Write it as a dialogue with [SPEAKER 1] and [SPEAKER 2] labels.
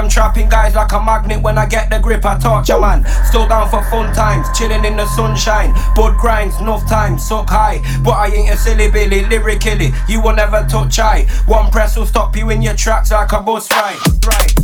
[SPEAKER 1] them trapping guys like a magnet when I get the grip. I torture man. Still down for fun times, chilling in the sunshine. Bud grinds, enough time, suck high. But I ain't a silly billy, lyrically. You will never touch I. One press will stop you in your tracks like a bus ride. Right.